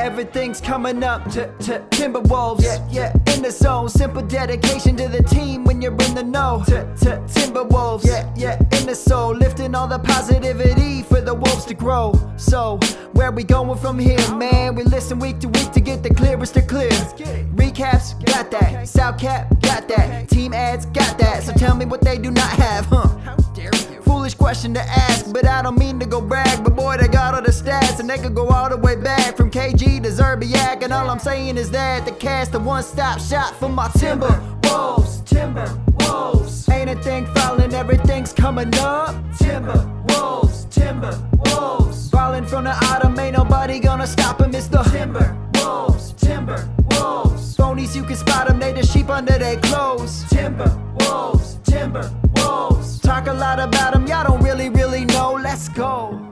Everything's coming up to, to Timberwolves. Yeah, yeah, in the zone. Simple dedication to the team when you're in the know. To, to Timberwolves. Yeah, yeah, in the soul. Lifting all the positivity for the wolves to grow. So, where we going from here, man? We listen week to week to get the clearest to clear. Recaps, got that. South Cap, got that. Team ads, got that. So tell me what they do not have, huh? Foolish question to ask, but I don't mean to go brag. But boy, they got all the stats, and they could go all the way back from KG to Szczerbiak. And all I'm saying is that the cast a one stop shop for my timber wolves. Timber wolves. Ain't a thing falling, everything's coming up. Timber wolves. Timber wolves. Falling from the autumn, ain't nobody gonna stop him. It's the timber wolves. Timber wolves. Phonies, you can spot them, they the sheep under their clothes. Timber wolves. Timber lot about them, y'all don't really, really know. Let's go.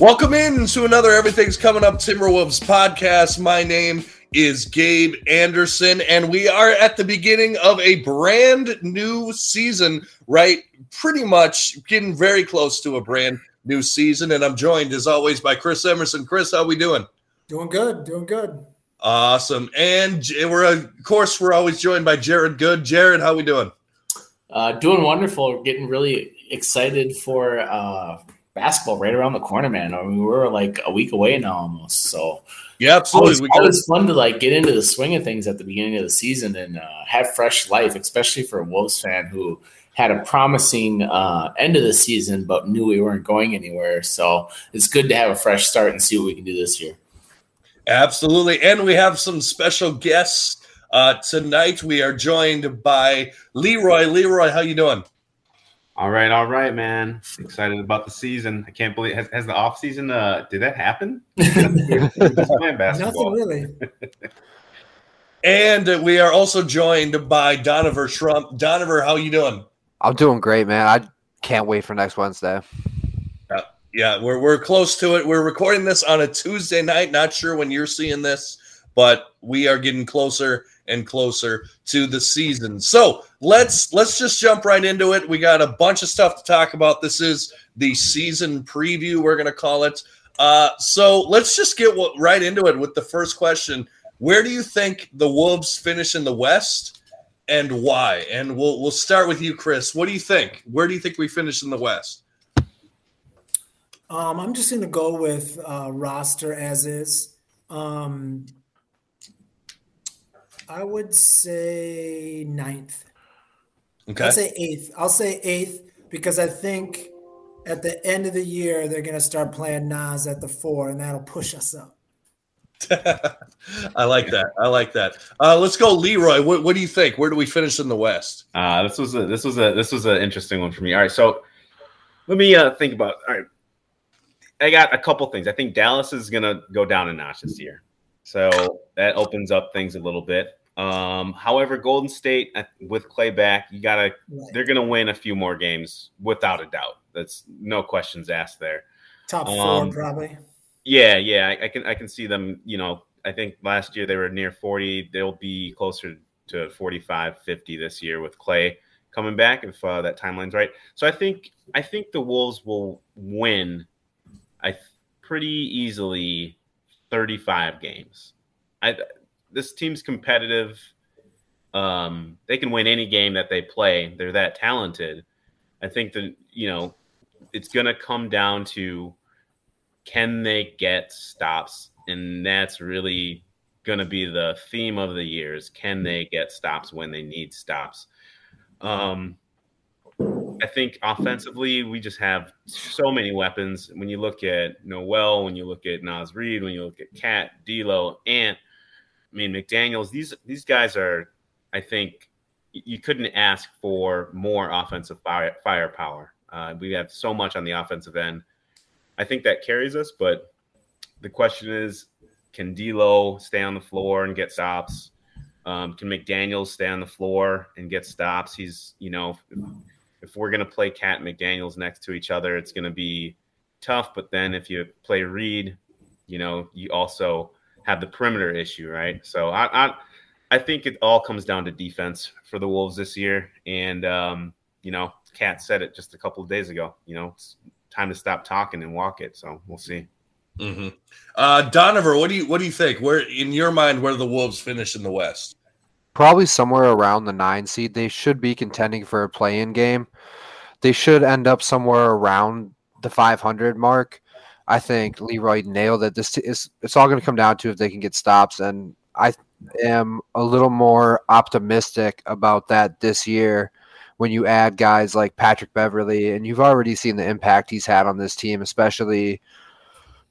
Welcome in to another Everything's Coming Up Timberwolves podcast. My name is Gabe Anderson, and we are at the beginning of a brand new season, right? Pretty much getting very close to a brand new season. And I'm joined, as always, by Chris Emerson. Chris, how we doing? Doing good, doing good. Awesome. And we're, of course, we're always joined by Jared Good. Jared, how we doing? Uh, doing wonderful. Getting really excited for uh, basketball right around the corner, man. I mean, we're like a week away now almost. So yeah, absolutely. Always, always fun to like get into the swing of things at the beginning of the season and uh, have fresh life, especially for a Wolves fan who had a promising uh, end of the season, but knew we weren't going anywhere. So it's good to have a fresh start and see what we can do this year. Absolutely, and we have some special guests uh, tonight. We are joined by Leroy. Leroy, how you doing? All right, all right, man. Excited about the season. I can't believe has, has the off season. Uh, did that happen? Nothing really. and we are also joined by Donovan Trump. Donovan, how you doing? I'm doing great, man. I can't wait for next Wednesday. Uh, yeah, we're we're close to it. We're recording this on a Tuesday night. Not sure when you're seeing this, but we are getting closer and closer to the season. So let's let's just jump right into it. We got a bunch of stuff to talk about. This is the season preview. We're gonna call it. Uh, so let's just get right into it with the first question. Where do you think the Wolves finish in the West, and why? And we'll we'll start with you, Chris. What do you think? Where do you think we finish in the West? Um, I'm just going to go with uh, roster as is. Um, I would say ninth. Okay. I'd say eighth. I'll say eighth because I think at the end of the year they're going to start playing Naz at the four, and that'll push us up. I like that. I like that. Uh, let's go, Leroy. What, what, do you think? Where do we finish in the West? Uh, this was a this was a this was an interesting one for me. All right, so let me uh, think about. All right, I got a couple things. I think Dallas is going to go down a notch this year, so that opens up things a little bit. Um, however, Golden State with Klay back, you gotta right. they're gonna win a few more games without a doubt. That's no questions asked there. Top four, um, probably. Yeah, yeah, I, I, can I can see them. You know, I think last year they were near 40. They'll be closer to 45, 50 this year with Klay coming back if uh, that timeline's right. So I think I think the Wolves will win. I pretty easily 35 games. I this team's competitive. Um, they can win any game that they play. They're that talented. I think that you know it's going to come down to can they get stops, and that's really going to be the theme of the years. Can they get stops when they need stops? Um, I think offensively, we just have so many weapons. When you look at Noel, when you look at Naz Reid, when you look at KAT, D'Lo, Ant, I mean, McDaniels, these these guys are, I think, you couldn't ask for more offensive fire, firepower. Uh, we have so much on the offensive end. I think that carries us, but the question is, can D'Lo stay on the floor and get stops? Um, can McDaniels stay on the floor and get stops? He's, you know, if, if we're going to play KAT and McDaniels next to each other, it's going to be tough. But then if you play Reid, you know, you also have the perimeter issue, right? So I, I, I think it all comes down to defense for the Wolves this year. And um, you know, KAT said it just a couple of days ago. You know, it's time to stop talking and walk it. So we'll see. Mm-hmm. Uh, Donovan, what do you what do you think? Where in your mind, where the Wolves finish in the West? Probably somewhere around the nine seed. They should be contending for a play-in game. They should end up somewhere around the 500 mark. I think Leroy nailed it. This is it's all going to come down to if they can get stops, and I am a little more optimistic about that this year when you add guys like Patrick Beverley, and you've already seen the impact he's had on this team, especially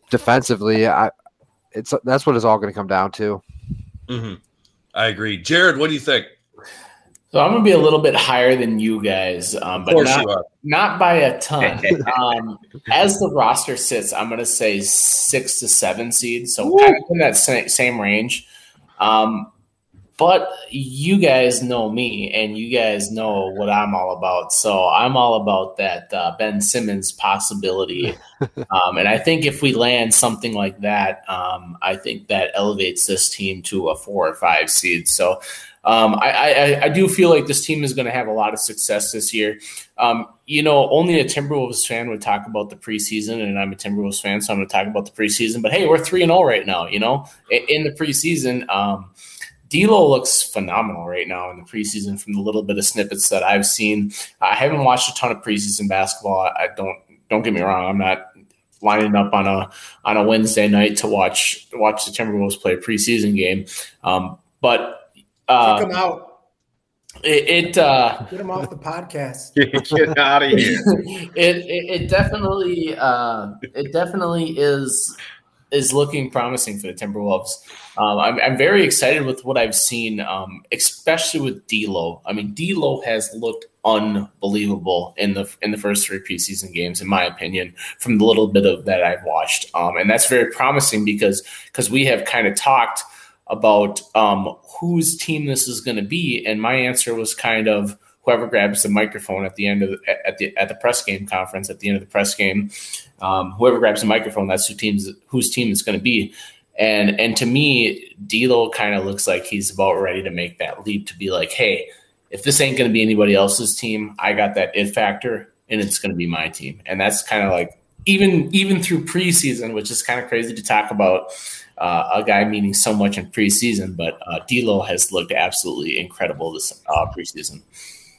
defensively. I, it's that's what it's all going to come down to. Mm-hmm. I agree, Jared. What do you think? So I'm gonna be a little bit higher than you guys, um, but not, not by a ton. um, as the roster sits, I'm gonna say six to seven seeds, so kind of in that same range. Um, but you guys know me, and you guys know what I'm all about. So I'm all about that uh, Ben Simmons possibility, um, and I think if we land something like that, um, I think that elevates this team to a four or five seed. So um, I, I, I, do feel like this team is going to have a lot of success this year. Um, you know, only a Timberwolves fan would talk about the preseason, and I'm a Timberwolves fan, so I'm going to talk about the preseason. But hey, we're three and zero oh right now. You know, in, the preseason, um, D'Lo looks phenomenal right now in the preseason. From the little bit of snippets that I've seen, I haven't watched a ton of preseason basketball. I don't don't get me wrong. I'm not lining up on a on a Wednesday night to watch watch the Timberwolves play a preseason game. Um, but uh, Kick him out. It, it uh, get him off the podcast. get out of here. it, it, it definitely uh, it definitely is is looking promising for the Timberwolves. Um, I'm, I'm very excited with what I've seen, um, especially with D'Lo. I mean, D'Lo has looked unbelievable in the in the first three preseason games, in my opinion, from the little bit of that I've watched, um, and that's very promising because because we have kind of talked about um, whose team this is going to be, and my answer was kind of whoever grabs the microphone at the end of the, at the at the press game conference at the end of the press game, um, whoever grabs the microphone, that's who teams whose team is going to be. And and to me, D'Lo kind of looks like he's about ready to make that leap to be like, hey, if this ain't going to be anybody else's team, I got that it factor, and it's going to be my team. And that's kind of like even even through preseason, which is kind of crazy to talk about uh, a guy meaning so much in preseason, but uh, D'Lo has looked absolutely incredible this uh, preseason.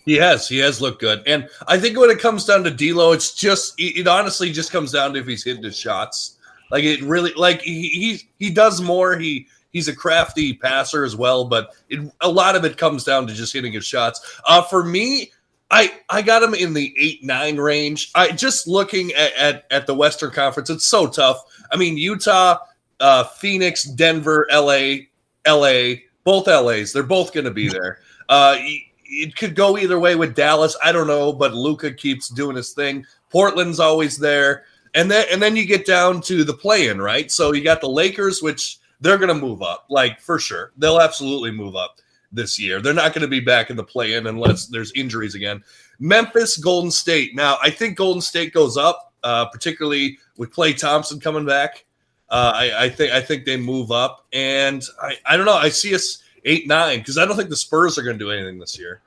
He has, he has looked good, and I think when it comes down to D'Lo, it's just it, it honestly just comes down to if he's hitting his shots. Like it really, like he he, he does more. He he's a crafty passer as well, but it, a lot of it comes down to just hitting his shots. Uh, for me, I I got him in the eight nine range. I just looking at, at, at the Western Conference, it's so tough. I mean, Utah uh, Phoenix, Denver, LA, LA, both LAs. They're both going to be there. Uh, it could go either way with Dallas. I don't know, but Luka keeps doing his thing. Portland's always there, and then and then you get down to the play-in, right? So you got the Lakers, which they're going to move up, like for sure. They'll absolutely move up this year. They're not going to be back in the play-in unless there's injuries again. Memphis, Golden State. Now I think Golden State goes up, uh, particularly with Klay Thompson coming back. Uh, I, I, think I think they move up, and I, I don't know. I see us eight nine because I don't think the Spurs are going to do anything this year,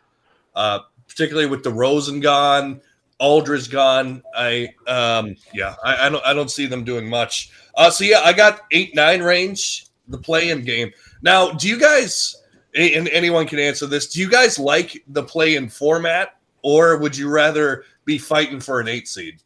uh, particularly with DeRozan gone, Aldridge gone. I um, yeah, I, I, don't I don't see them doing much. Uh, so yeah, I got eight nine range the play-in game. Now, do you guys? And anyone can answer this. Do you guys like the play-in format, or would you rather be fighting for an eight seed?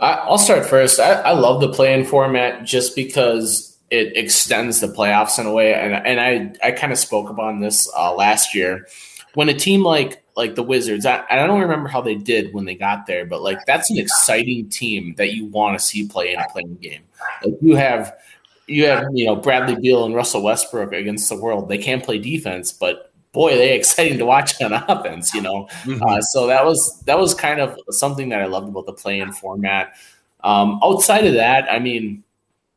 I'll start first. I, I love the play-in format just because it extends the playoffs in a way, and and I I kind of spoke about this uh, last year when a team like like the Wizards. I, I don't remember how they did when they got there, but like that's an exciting team that you want to see play in a playing game. Like you have you have you know Bradley Beal and Russell Westbrook against the world. They can't play defense, but boy, they exciting to watch on offense, you know. Mm-hmm. Uh, so that was that was kind of something that I loved about the play-in format. Um, outside of that, I mean,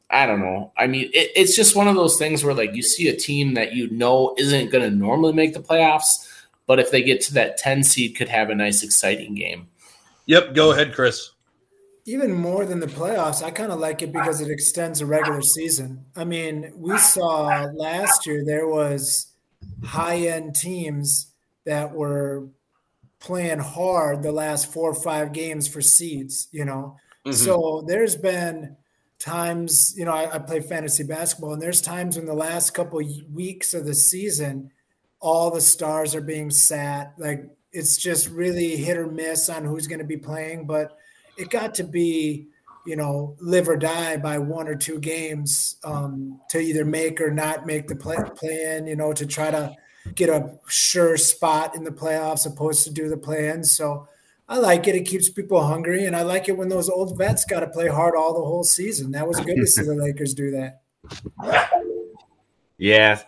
I don't know. I mean, it, it's just one of those things where like you see a team that you know isn't going to normally make the playoffs, but if they get to that ten seed, could have a nice, exciting game. Yep. Go ahead, Chris. Even more than the playoffs, I kind of like it because it extends the regular season. I mean, we saw last year there was high end teams that were playing hard the last four or five games for seeds, you know. Mm-hmm. So there's been times, you know, I, I, play fantasy basketball, and there's times when the last couple weeks of the season, all the stars are being sat. Like it's just really hit or miss on who's going to be playing, but it got to be, you know, live or die by one or two games um, to either make or not make the play, play in, you know, to try to get a sure spot in the playoffs opposed to do the play in. So, I like it. It keeps people hungry, and I like it when those old vets got to play hard all the whole season. That was good to see the Lakers do that. Yeah.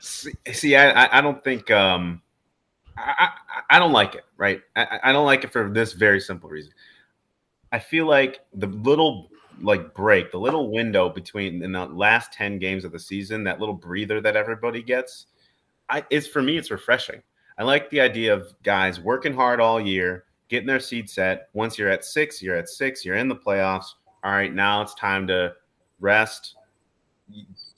See, I, I don't think um, I, I, I don't like it. Right? I, I don't like it for this very simple reason. I feel like the little like break, the little window between in the last ten games of the season, that little breather that everybody gets, I is for me, it's refreshing. I like the idea of guys working hard all year getting their seed set. Once you're at six, you're at six, you're in the playoffs. All right, now it's time to rest,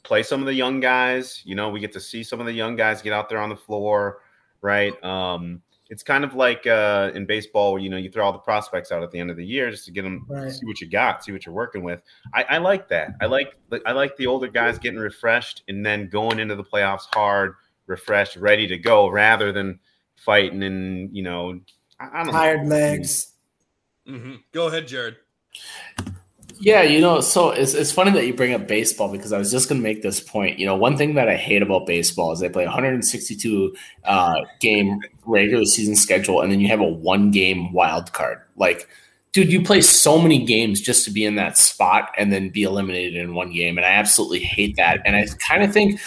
play some of the young guys. You know, we get to see some of the young guys get out there on the floor, right? Um, it's kind of like uh, in baseball, where, you know, you throw all the prospects out at the end of the year just to get them right. see what you got, see what you're working with. I, I like that. I like I like the older guys getting refreshed and then going into the playoffs hard, refreshed, ready to go, rather than fighting and you know I, tired legs. Mm-hmm. Go ahead, Jared. Yeah, you know, so it's, it's funny that you bring up baseball because I was just going to make this point. You know, one thing that I hate about baseball is they play 162 uh, game regular season schedule, and then you have a one game wild card. Like, dude, you play so many games just to be in that spot and then be eliminated in one game, and I absolutely hate that. And I kind of think,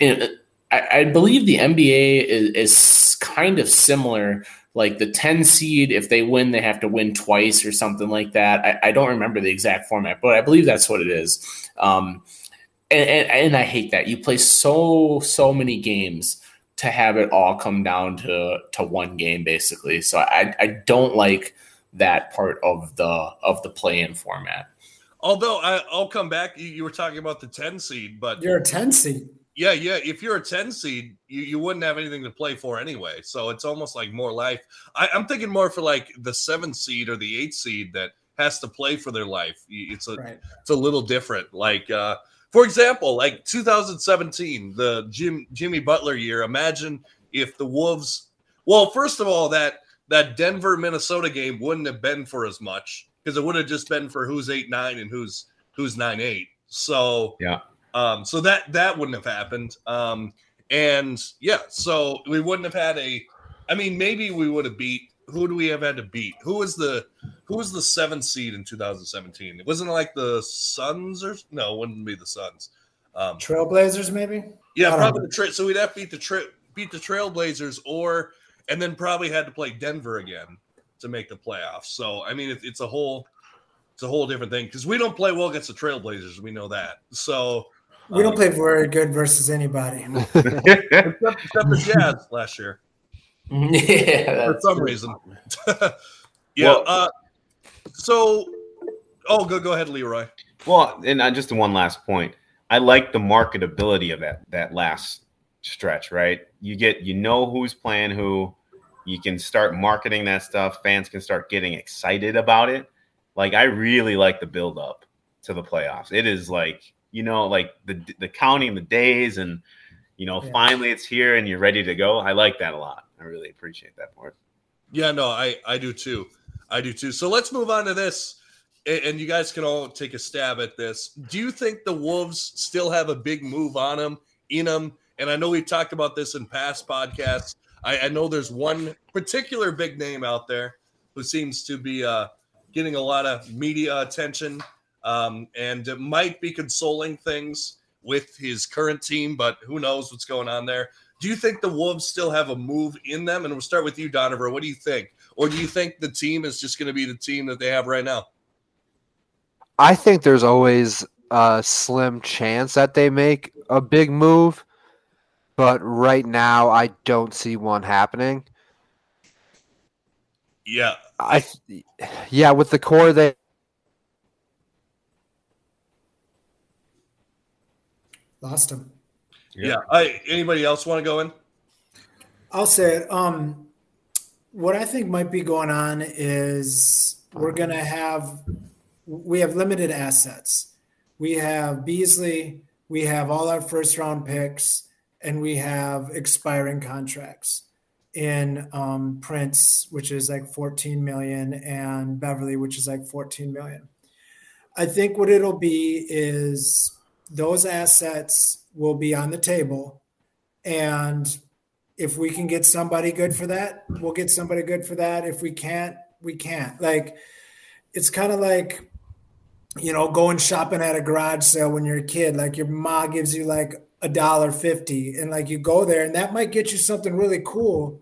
you I, I, believe the NBA is, is kind of similar like the 10 seed, if they win, they have to win twice or something like that. I, I don't remember the exact format, but I believe that's what it is. Um, and, and, and I hate that. You play so, so many games to have it all come down to, to one game, basically. So I, I don't like that part of the of the play-in format. Although I, will come back, you, you, were talking about the ten seed, but you're a ten seed. Yeah, yeah. If you're a 10 seed, you, you wouldn't have anything to play for anyway. So it's almost like more life. I, am thinking more for like the seven seed or the eight seed that has to play for their life. It's a right. it's a little different. Like uh, for example, like 2017, the Jim Jimmy Butler year. Imagine if the Wolves. Well, first of all, that that Denver Minnesota game wouldn't have been for as much because it would have just been for who's eight nine and who's who's nine eight. So yeah, um, so that that wouldn't have happened. Um, and yeah, so we wouldn't have had a. I mean, maybe we would have beat. Who do we have had to beat? Who was the who was the seventh seed in 2017? It wasn't like the Suns or no, it wouldn't be the Suns. Um, Trailblazers, maybe. Yeah, probably the tra- So we'd have to beat the tra- beat the Trailblazers, or and then probably had to play Denver again to make the playoffs. So I mean, it, it's a whole it's a whole different thing because we don't play well against the Trailblazers. We know that. So we don't play very good versus anybody. except, except the Jazz last year. Yeah, for some reason. yeah. Well, uh, so, oh, go go ahead, Leroy. Well, and uh, just one last point. I like the marketability of that that last stretch. Right, you get you know who's playing who. You can start marketing that stuff. Fans can start getting excited about it. Like I really like the build up to the playoffs. It is like you know, like the the counting the days and you know, yeah. finally it's here and you're ready to go. I like that a lot. I really appreciate that part. Yeah, no, I I do too. I do too. So let's move on to this and you guys can all take a stab at this. Do you think the Wolves still have a big move on them, in them? And I know we've talked about this in past podcasts. I, I know there's one particular big name out there who seems to be uh, getting a lot of media attention um, and it might be consoling things with his current team, but who knows what's going on there. Do you think the Wolves still have a move in them? And we'll start with you, Donovan. What do you think? Or do you think the team is just going to be the team that they have right now? I think there's always a slim chance that they make a big move, but right now I don't see one happening. Yeah. I yeah, with the core they Lost him. Yeah. yeah. I, anybody else want to go in? I'll say it. Um, what I think might be going on is we're going to have we have limited assets. We have Beasley, we have all our first round picks, and we have expiring contracts in um, Prince, which is like 14 million, and Beverley, which is like 14 million. I think what it'll be is those assets will be on the table. And if we can get somebody good for that, we'll get somebody good for that. If we can't, we can't. Like, it's kind of like, you know, going shopping at a garage sale when you're a kid. Like, your mom gives you like a dollar fifty, and like you go there, and that might get you something really cool,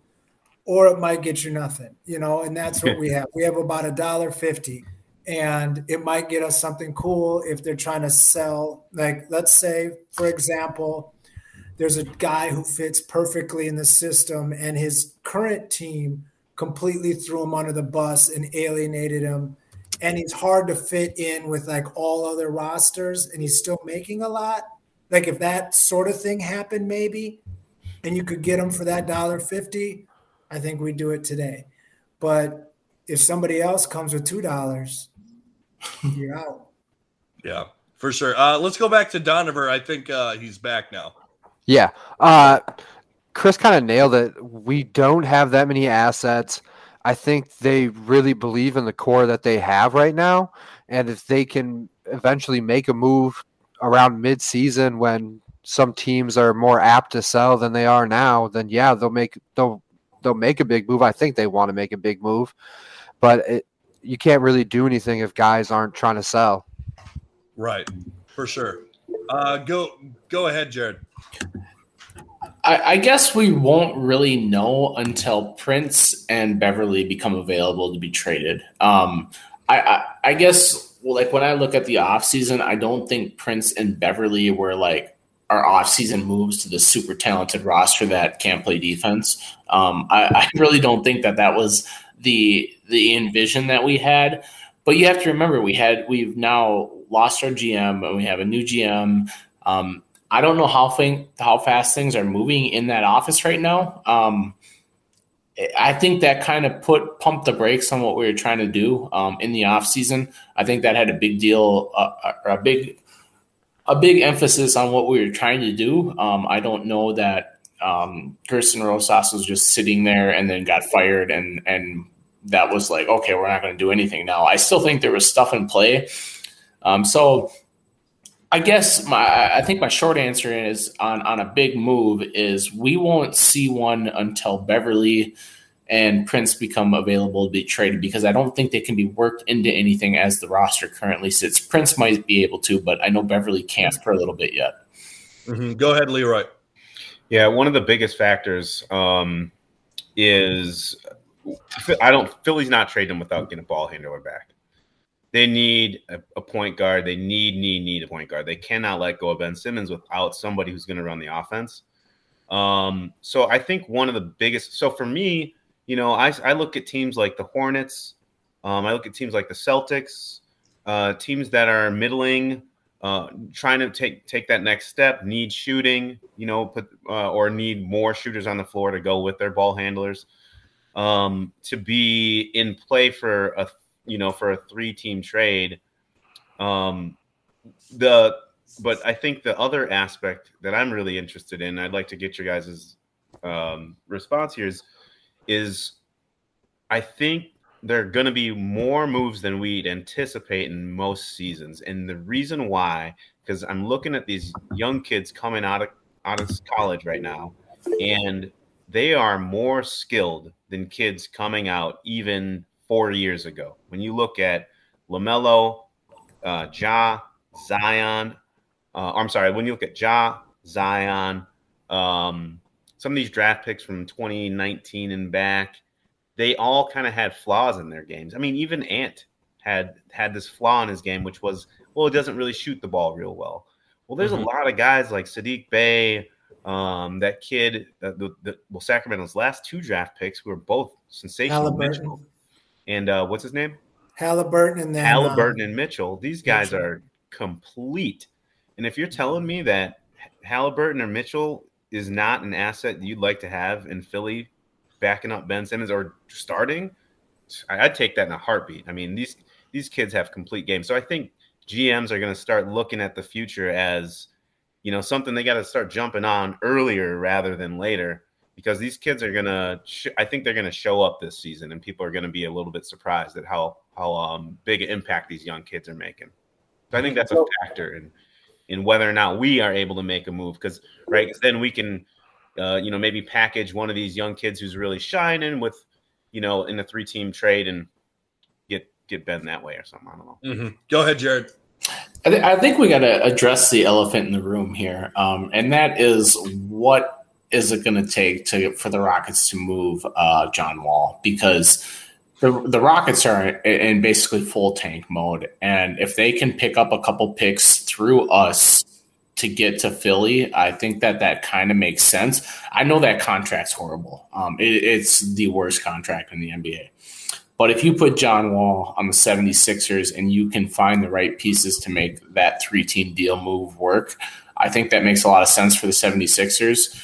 or it might get you nothing, you know. And that's what we have. We have about a dollar fifty and it might get us something cool if they're trying to sell like let's say for example there's a guy who fits perfectly in the system and his current team completely threw him under the bus and alienated him and he's hard to fit in with like all other rosters and he's still making a lot. Like if that sort of thing happened maybe and you could get him for that dollar 50 i think we'd do it today. But if somebody else comes with two dollars you're out. Yeah, for sure. Uh, let's go back to Donovan. I think uh, he's back now. Yeah. Uh, Chris kind of nailed it. We don't have that many assets. I think they really believe in the core that they have right now. And if they can eventually make a move around mid-season when some teams are more apt to sell than they are now, then yeah, they'll make they'll they'll make a big move. I think they want to make a big move, but it, you can't really do anything if guys aren't trying to sell. Right, for sure. Uh, go go ahead, Jared. I, I, guess we won't really know until Prince and Beverley become available to be traded. Um, I, I, I guess well, like when I look at the offseason, I don't think Prince and Beverley were like our offseason moves to the super talented roster that can't play defense. Um, I, I really don't think that that was the the envision that we had. But you have to remember, we had we've now lost our GM and we have a new GM. Um, I don't know how thing, how fast things are moving in that office right now. Um, I think that kind of put pumped the brakes on what we were trying to do um, in the off season. I think that had a big deal, uh, a big, a big emphasis on what we were trying to do. Um, I don't know that um, Gersson Rosas was just sitting there and then got fired and and that was like, okay, we're not going to do anything now. I still think there was stuff in play. Um, so I guess my I think my short answer is on on a big move is we won't see one until Beverley and Prince become available to be traded because I don't think they can be worked into anything as the roster currently sits. Prince might be able to, but I know Beverley can't for a little bit yet. Mm-hmm. Go ahead, Leroy. Yeah, one of the biggest factors um, is I don't. Philly's not trading him without getting a ball handler back. They need a, a, point guard. They need need need a point guard. They cannot let go of Ben Simmons without somebody who's going to run the offense. Um, so I think one of the biggest. So for me, you know, I I look at teams like the Hornets. Um, I look at teams like the Celtics, uh, teams that are middling, uh, trying to take take that next step, need shooting, you know, put uh, or need more shooters on the floor to go with their ball handlers um, to be in play for a you know for a three team trade. Um, the but I think the other aspect that I'm really interested in, I'd like to get your guys' um, response here is is I think there are going to be more moves than we'd anticipate in most seasons, and the reason why, because I'm looking at these young kids coming out of out of college right now, and they are more skilled than kids coming out even four years ago. When you look at LaMelo, uh, Ja, Zion, uh, I'm sorry, when you look at Ja, Zion, um, some of these draft picks from 2019 and back, they all kind of had flaws in their games. I mean, even Ant had had this flaw in his game, which was, well, it doesn't really shoot the ball real well. Well, there's mm-hmm. a lot of guys like Saddiq Bey, um, that kid, uh, the, the, well, Sacramento's last two draft picks were both sensational. Mitchell and uh, what's his name? Haliburton and then Haliburton uh, and Mitchell. These guys Mitchell. are complete. And if you're telling me that Haliburton or Mitchell is not an asset you'd like to have in Philly, backing up Ben Simmons or starting, I'd take that in a heartbeat. I mean these these kids have complete games. So I think GMs are going to start looking at the future as you know something they got to start jumping on earlier rather than later because these kids are going to sh- I think they're going to show up this season and people are going to be a little bit surprised at how how um, big an impact these young kids are making. So I think that's a factor in in whether or not we are able to make a move because right cause then we can uh, you know maybe package one of these young kids who's really shining with you know in a three team trade and get get Ben that way or something. I don't know. Mm-hmm. Go ahead, Jared. I, th- I think we got to address the elephant in the room here, um, and that is what is it going to take to for the Rockets to move uh, John Wall because the the Rockets are in basically full tank mode, and if they can pick up a couple picks through us to get to Philly, I think that that kind of makes sense. I know that contract's horrible. Um, it, it's the worst contract in the NBA. But if you put John Wall on the 76ers and you can find the right pieces to make that three team deal move work, I think that makes a lot of sense for the 76ers.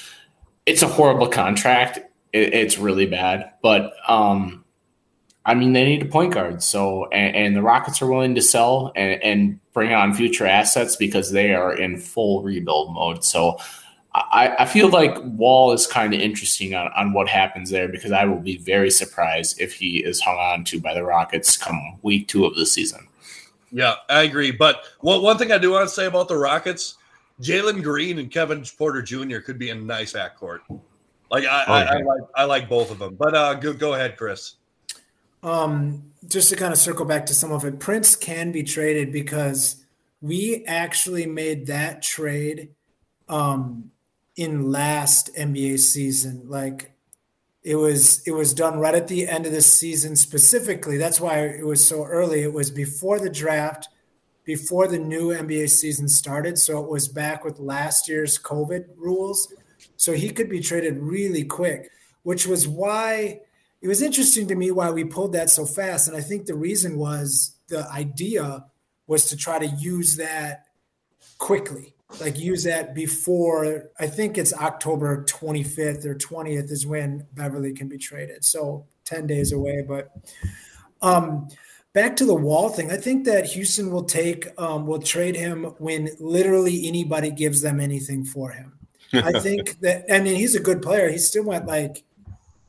It's a horrible contract. It, it's really bad. But um, I mean, they need a point guard. So, and, and the Rockets are willing to sell and, and, bring on future assets because they are in full rebuild mode. So, I, I feel like Wall is kind of interesting on, on what happens there because I will be very surprised if he is hung on to by the Rockets come week two of the season. Yeah, I agree. But one one thing I do want to say about the Rockets, Jalen Green and Kevin Porter Jr. could be a nice backcourt. Like I, oh, I, I, like I like both of them. But uh, go go ahead, Chris. Um, just to kind of circle back to some of it, Prince can be traded because we actually made that trade um, in last NBA season. Like it was, it was done right at the end of the season specifically. That's why it was so early. It was before the draft, before the new NBA season started. So it was back with last year's COVID rules. So he could be traded really quick, which was why it was interesting to me why we pulled that so fast. And I think the reason was the idea was to try to use that quickly, like use that before I think it's October 25th or 20th is when Beverley can be traded. So 10 days away. But um, back to the wall thing, I think that Houston will take, um, will trade him when literally anybody gives them anything for him. I think that, I mean, he's a good player. He still went like,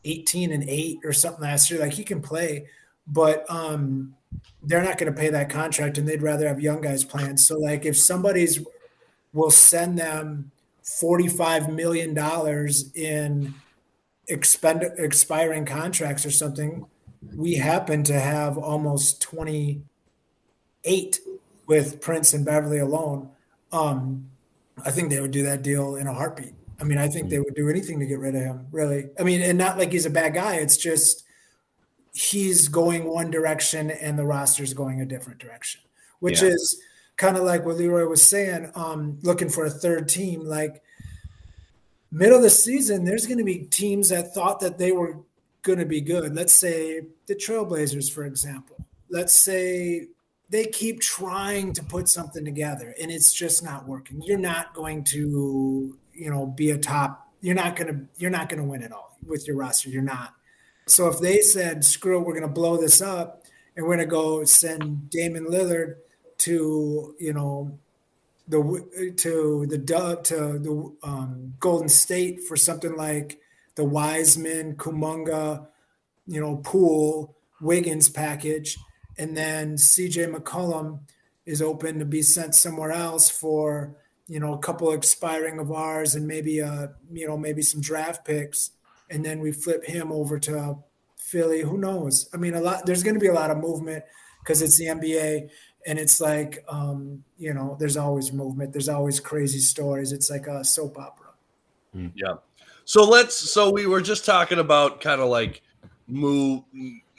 18 and 8 or something last year. Like he can play, but um, they're not going to pay that contract and they'd rather have young guys playing. So like if somebody's will send them 45 million dollars in expend expiring contracts or something, we happen to have almost 28 with Prince and Beverley alone. Um, I think they would do that deal in a heartbeat. I mean, I think they would do anything to get rid of him, really. I mean, and not like he's a bad guy. It's just he's going one direction and the roster's going a different direction, which yeah. is kind of like what Leroy was saying, um, looking for a third team. Like middle of the season, there's going to be teams that thought that they were going to be good. Let's say the Trailblazers, for example. Let's say they keep trying to put something together and it's just not working. You're not going to you know be a top you're not going to you're not going to win it all with your roster you're not so if they said screw it we're going to blow this up and we're going to go send Damon Lillard to you know the to the to the um, Golden State for something like the Wiseman, Kuminga, you know, Poole, Wiggins package, and then CJ McCollum is open to be sent somewhere else for you know, a couple expiring of ours and maybe uh, you know, maybe some draft picks, and then we flip him over to Philly. Who knows? I mean, a lot. There's going to be a lot of movement because it's the NBA, and it's like, um, you know, there's always movement. There's always crazy stories. It's like a soap opera. Hmm. Yeah. So let's. So we were just talking about kind of like move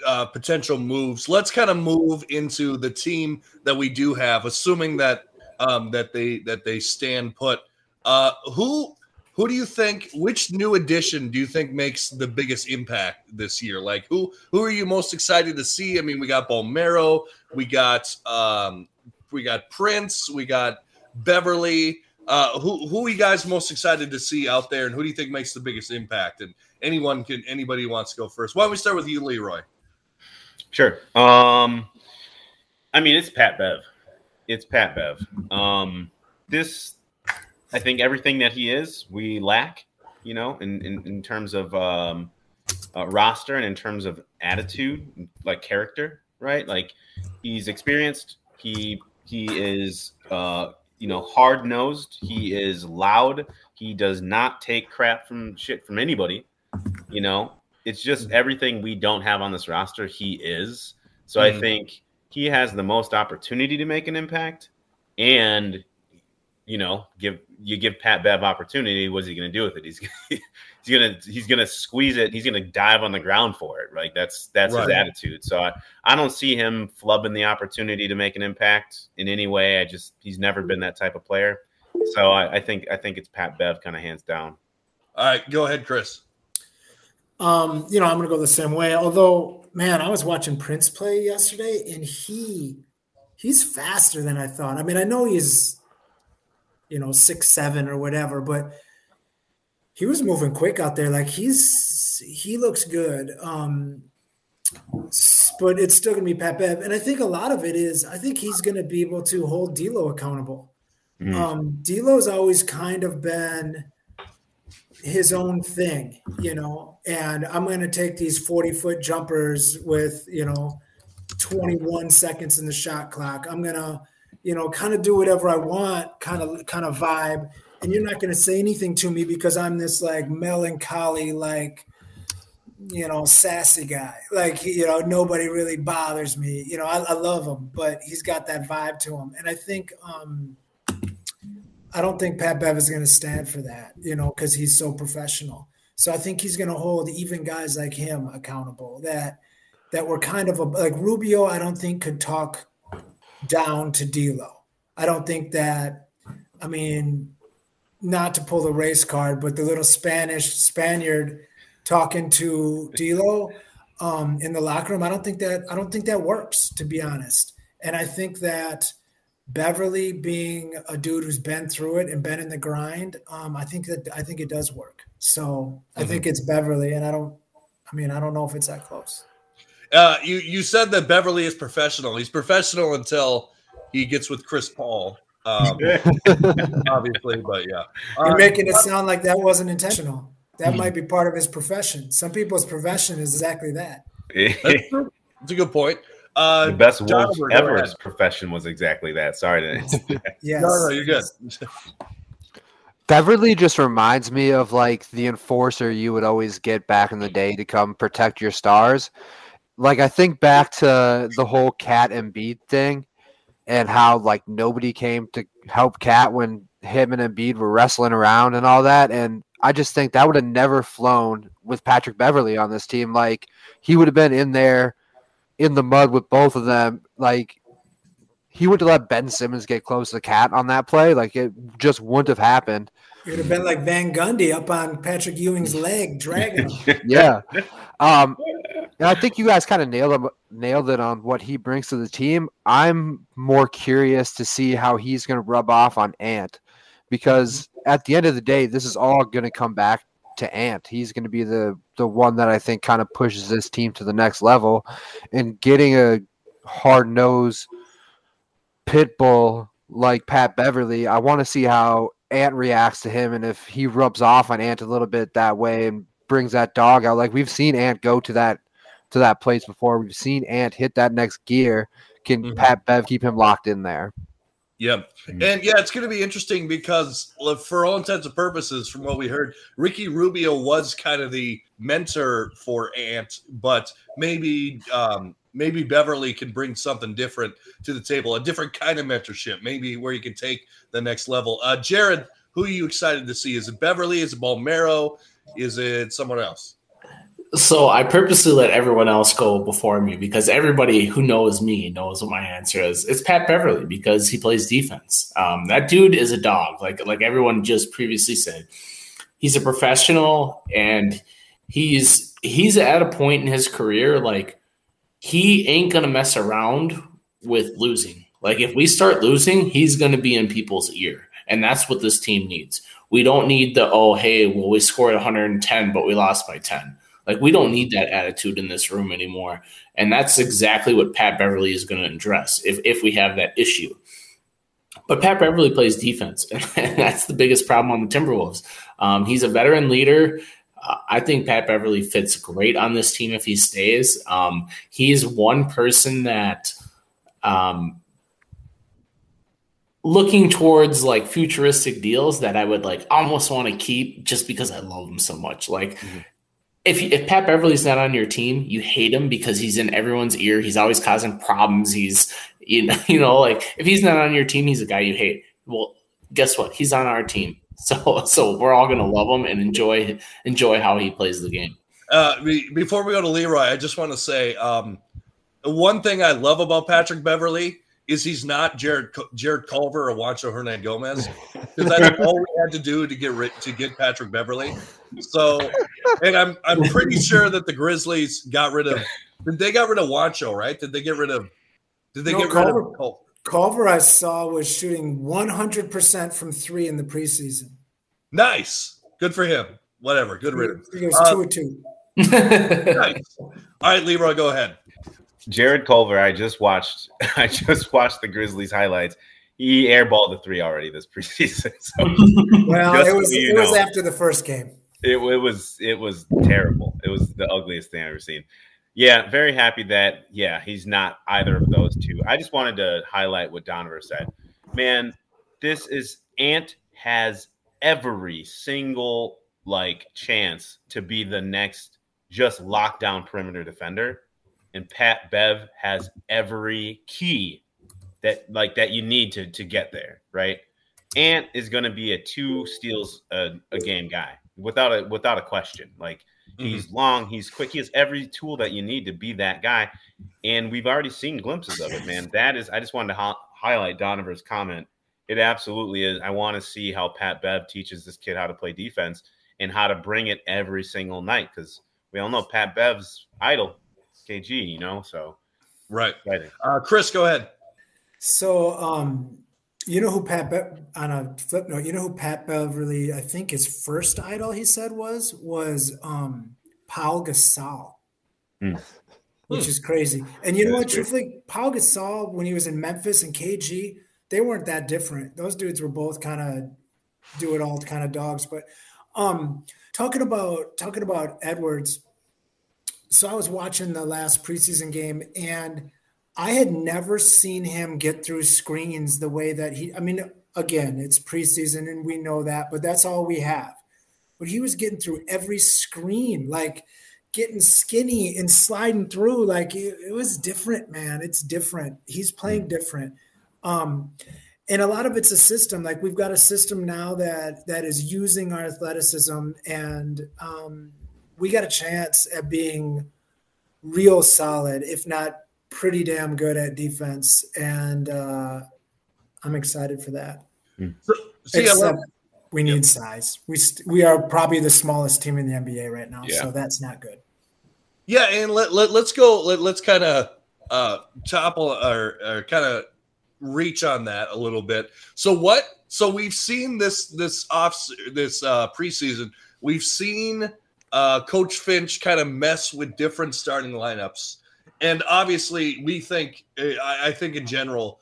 uh, potential moves. Let's kind of move into the team that we do have, assuming that um, that they that they stand put. Uh, who who do you think? Which new addition do you think makes the biggest impact this year? Like who who are you most excited to see? I mean, we got Bolmaro, we got um, we got Prince, we got Beverley. Uh, who who are you guys most excited to see out there, and who do you think makes the biggest impact? And anyone can anybody wants to go first. Why don't we start with you, Leroy? Sure. Um, I mean, it's Pat Bev. It's Pat Bev. Um, this, I think, everything that he is, we lack. You know, in in, in terms of um, uh, roster and in terms of attitude, like character, right? Like he's experienced. He he is uh, you know hard nosed. He is loud. He does not take crap from shit from anybody. You know, it's just everything we don't have on this roster. He is. So mm. I think he has the most opportunity to make an impact, and you know, give you give Pat Bev opportunity. What's he going to do with it? He's he's gonna he's gonna squeeze it. He's gonna dive on the ground for it. Like that's that's right. his attitude. So I, I don't see him flubbing the opportunity to make an impact in any way. I just he's never been that type of player. So I, I think I think it's Pat Bev kind of hands down. All right, go ahead, Chris. Um, you know, I'm gonna go the same way. Although, man, I was watching Prince play yesterday, and he he's faster than I thought. I mean, I know he's you know six seven or whatever, but he was moving quick out there. Like he's he looks good. Um, but it's still gonna be Pat Bev, and I think a lot of it is I think he's gonna be able to hold D'Lo accountable. Mm. Um, D'Lo's always kind of been his own thing, you know, and I'm gonna take these 40 foot jumpers with you know 21 seconds in the shot clock. I'm gonna you know kind of do whatever I want, kind of kind of vibe and you're not going to say anything to me because I'm this like melancholy, like, you know, sassy guy. Like, you know, nobody really bothers me. You know, I, I love him, but he's got that vibe to him. And I think, um, I don't think Pat Bev is going to stand for that, you know, because he's so professional. So I think he's going to hold even guys like him accountable that that were kind of a, like Rubio. I don't think could talk down to D'Lo. I don't think that. I mean, not to pull the race card, but the little Spanish Spaniard talking to D'Lo um, in the locker room. I don't think that I don't think that works, to be honest. And I think that Beverley being a dude who's been through it and been in the grind, um, I think that I think it does work. So I mm-hmm. think it's Beverley, and I don't. I mean, I don't know if it's that close. Uh, you you said that Beverley is professional. He's professional until he gets with Chris Paul. Um, obviously, but yeah. You're making it sound like that wasn't intentional. That hmm. might be part of his profession. Some people's profession is exactly that. That's, a good point. Uh, the best Wolves ever's profession was exactly that. Sorry to. yes. No, no, you're good. Beverley just reminds me of like the enforcer you would always get back in the day to come protect your stars. Like I think back to the whole KAT and Embiid thing and how like nobody came to help KAT when him and Embiid were wrestling around and all that. And I just think that would have never flown with Patrick Beverley on this team. Like he would have been in there in the mud with both of them. Like he would have let Ben Simmons get close to KAT on that play. Like it just wouldn't have happened. It would have been like Van Gundy up on Patrick Ewing's leg, dragging him. yeah. Um, and I think you guys kind of nailed nailed it on what he brings to the team. I'm more curious to see how he's going to rub off on Ant, because at the end of the day, this is all going to come back to Ant. He's going to be the the one that I think kind of pushes this team to the next level, and getting a hard nose pit bull like Pat Beverley. I want to see how Ant reacts to him and if he rubs off on Ant a little bit that way and brings that dog out. Like we've seen Ant go to that to that place before. We've seen Ant hit that next gear. Can mm-hmm. Pat Bev keep him locked in there? Yep. Mm-hmm. And yeah, it's going to be interesting because, for all intents and purposes, from what we heard, Ricky Rubio was kind of the mentor for Ant, but maybe um, maybe Beverley can bring something different to the table, a different kind of mentorship, maybe where you can take the next level. Uh, Jared, who are you excited to see? Is it Beverley? Is it Bolmaro? Is it someone else? So I purposely let everyone else go before me because everybody who knows me knows what my answer is. It's Pat Beverly because he plays defense. Um, that dude is a dog, like like everyone just previously said. He's a professional and he's he's at a point in his career like he ain't gonna mess around with losing. Like if we start losing, he's gonna be in people's ear, and that's what this team needs. We don't need the oh hey, well we scored 110 but we lost by 10. Like we don't need that attitude in this room anymore. And that's exactly what Pat Beverley is going to address if if we have that issue. But Pat Beverley plays defense, and that's the biggest problem on the Timberwolves. Um, he's a veteran leader. I think Pat Beverley fits great on this team if he stays. Um, he's one person that um, looking towards like futuristic deals that I would like almost want to keep just because I love him so much. Like mm-hmm. if if Pat Beverley's not on your team, you hate him because he's in everyone's ear. He's always causing problems. He's you know, you know like if he's not on your team, he's a guy you hate. Well, guess what? He's on our team. So so we're all going to love him and enjoy enjoy how he plays the game. Uh, before we go to Leroy, I just want to say um, one thing I love about Patrick Beverley is he's not Jared Jarrett Culver or Juancho Hernangomez because that's all we had to do to get rid, to get Patrick Beverley. So, and I'm I'm pretty sure that the Grizzlies got rid of did they got rid of Juancho right? Did they get rid of did they no, get Culver, rid of Culver? Culver? I saw was shooting 100 percent from three in the preseason. Nice, good for him. Whatever, good riddance. He goes uh, two or two. nice. All right, Leroy, go ahead. Jarrett Culver, I just watched. I just watched the Grizzlies highlights. He airballed the three already this preseason. So well, it was so it know, was after the first game. It, it was it was terrible. It was the ugliest thing I've ever seen. Yeah, very happy that yeah he's not either of those two. I just wanted to highlight what Donovan said. Man, this is Ant has every single like chance to be the next just lockdown perimeter defender and Pat Bev has every key that like that you need to to get there, right? Ant is going to be a two steals a, a, game guy without a without a question. Like mm-hmm. he's long, he's quick, he has every tool that you need to be that guy, and we've already seen glimpses of it, man. That is, I just wanted to highlight Donovan's comment. It absolutely is. I want to see how Pat Bev teaches this kid how to play defense and how to bring it every single night because we all know Pat Bev's idol KG, you know, so right. Uh, Chris, go ahead. So, um, you know who Pat Be- on a flip note, you know who Pat Beverley, I think his first idol he said was was um Paul Gasol. Mm. Which is crazy. And you yeah, know what, truthfully, Paul Gasol, when he was in Memphis and KG, they weren't that different. Those dudes were both kind of do it all kind of dogs. But um talking about talking about Edwards, so I was watching the last preseason game and I had never seen him get through screens the way that he I mean again it's preseason and we know that but that's all we have. But he was getting through every screen like getting skinny and sliding through like it, it was different man it's different he's playing different um and a lot of it's a system like we've got a system now that that is using our athleticism and um we got a chance at being real solid, if not pretty damn good at defense. And uh, I'm excited for that. Mm. See, Except we need yeah. size. We st- we are probably the smallest team in the NBA right now, yeah. so that's not good. Yeah, and let, let let's go. Let, let's kind of uh, topple or, or kind of reach on that a little bit. So what? So we've seen this this off this uh, preseason. We've seen uh, Coach Finch kind of mess with different starting lineups. And obviously, we think, I, I think in general,